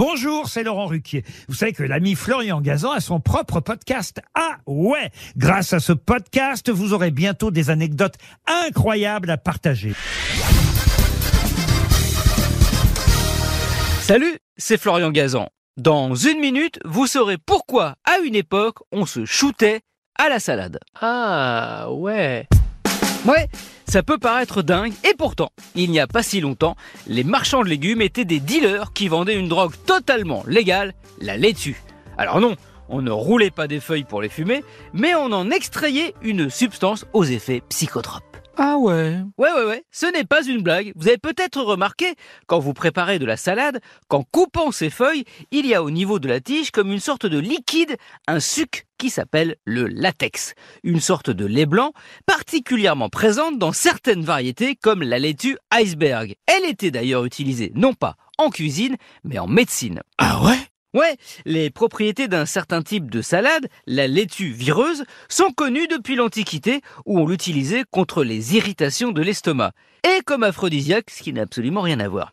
Bonjour, c'est Laurent Ruquier. Vous savez que l'ami Florian Gazan a son propre podcast. Ah ouais Grâce à ce podcast, vous aurez bientôt des anecdotes incroyables à partager. Salut, c'est Florian Gazan. Dans une minute, vous saurez pourquoi, à une époque, on se shootait à la salade. Ah, ouais. Ouais, ça peut paraître dingue, et pourtant, il n'y a pas si longtemps, les marchands de légumes étaient des dealers qui vendaient une drogue totalement légale, la laitue. Alors non, on ne roulait pas des feuilles pour les fumer, mais on en extrayait une substance aux effets psychotropes. Ah ouais. Ouais, ouais, ouais, ce n'est pas une blague. Vous avez peut-être remarqué, quand vous préparez de la salade, qu'en coupant ces feuilles, il y a au niveau de la tige comme une sorte de liquide, un suc qui s'appelle le latex. Une sorte de lait blanc, particulièrement présente dans certaines variétés comme la laitue iceberg. Elle était d'ailleurs utilisée non pas en cuisine, mais en médecine. Ah ouais? Ouais, les propriétés d'un certain type de salade, la laitue vireuse, sont connues depuis l'Antiquité où on l'utilisait contre les irritations de l'estomac et comme aphrodisiaque, ce qui n'a absolument rien à voir.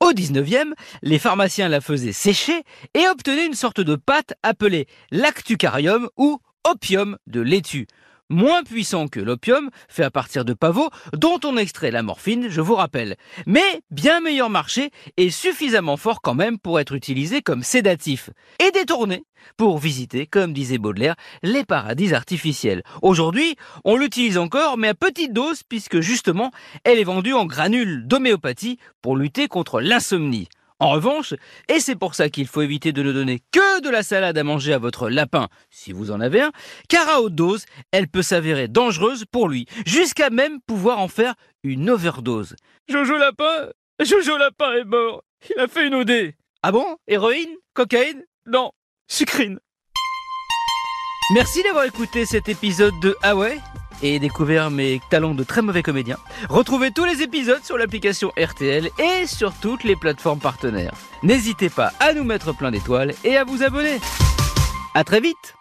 Au 19e, les pharmaciens la faisaient sécher et obtenaient une sorte de pâte appelée lactucarium ou opium de laitue moins puissant que l'opium, fait à partir de pavots, dont on extrait la morphine, je vous rappelle. Mais bien meilleur marché et suffisamment fort quand même pour être utilisé comme sédatif. Et détourné pour visiter, comme disait Baudelaire, les paradis artificiels. Aujourd'hui, on l'utilise encore, mais à petite dose, puisque justement, elle est vendue en granules d'homéopathie pour lutter contre l'insomnie. En revanche, et c'est pour ça qu'il faut éviter de ne donner que de la salade à manger à votre lapin, si vous en avez un, car à haute dose, elle peut s'avérer dangereuse pour lui, jusqu'à même pouvoir en faire une overdose. Jojo Lapin Jojo Lapin est mort. Il a fait une OD Ah bon? Héroïne? Cocaïne? Non, sucrine. Merci d'avoir écouté cet épisode de Ah ouais? Et découvert mes talents de très mauvais comédien. Retrouvez tous les épisodes sur l'application RTL et sur toutes les plateformes partenaires. N'hésitez pas à nous mettre plein d'étoiles et à vous abonner. À très vite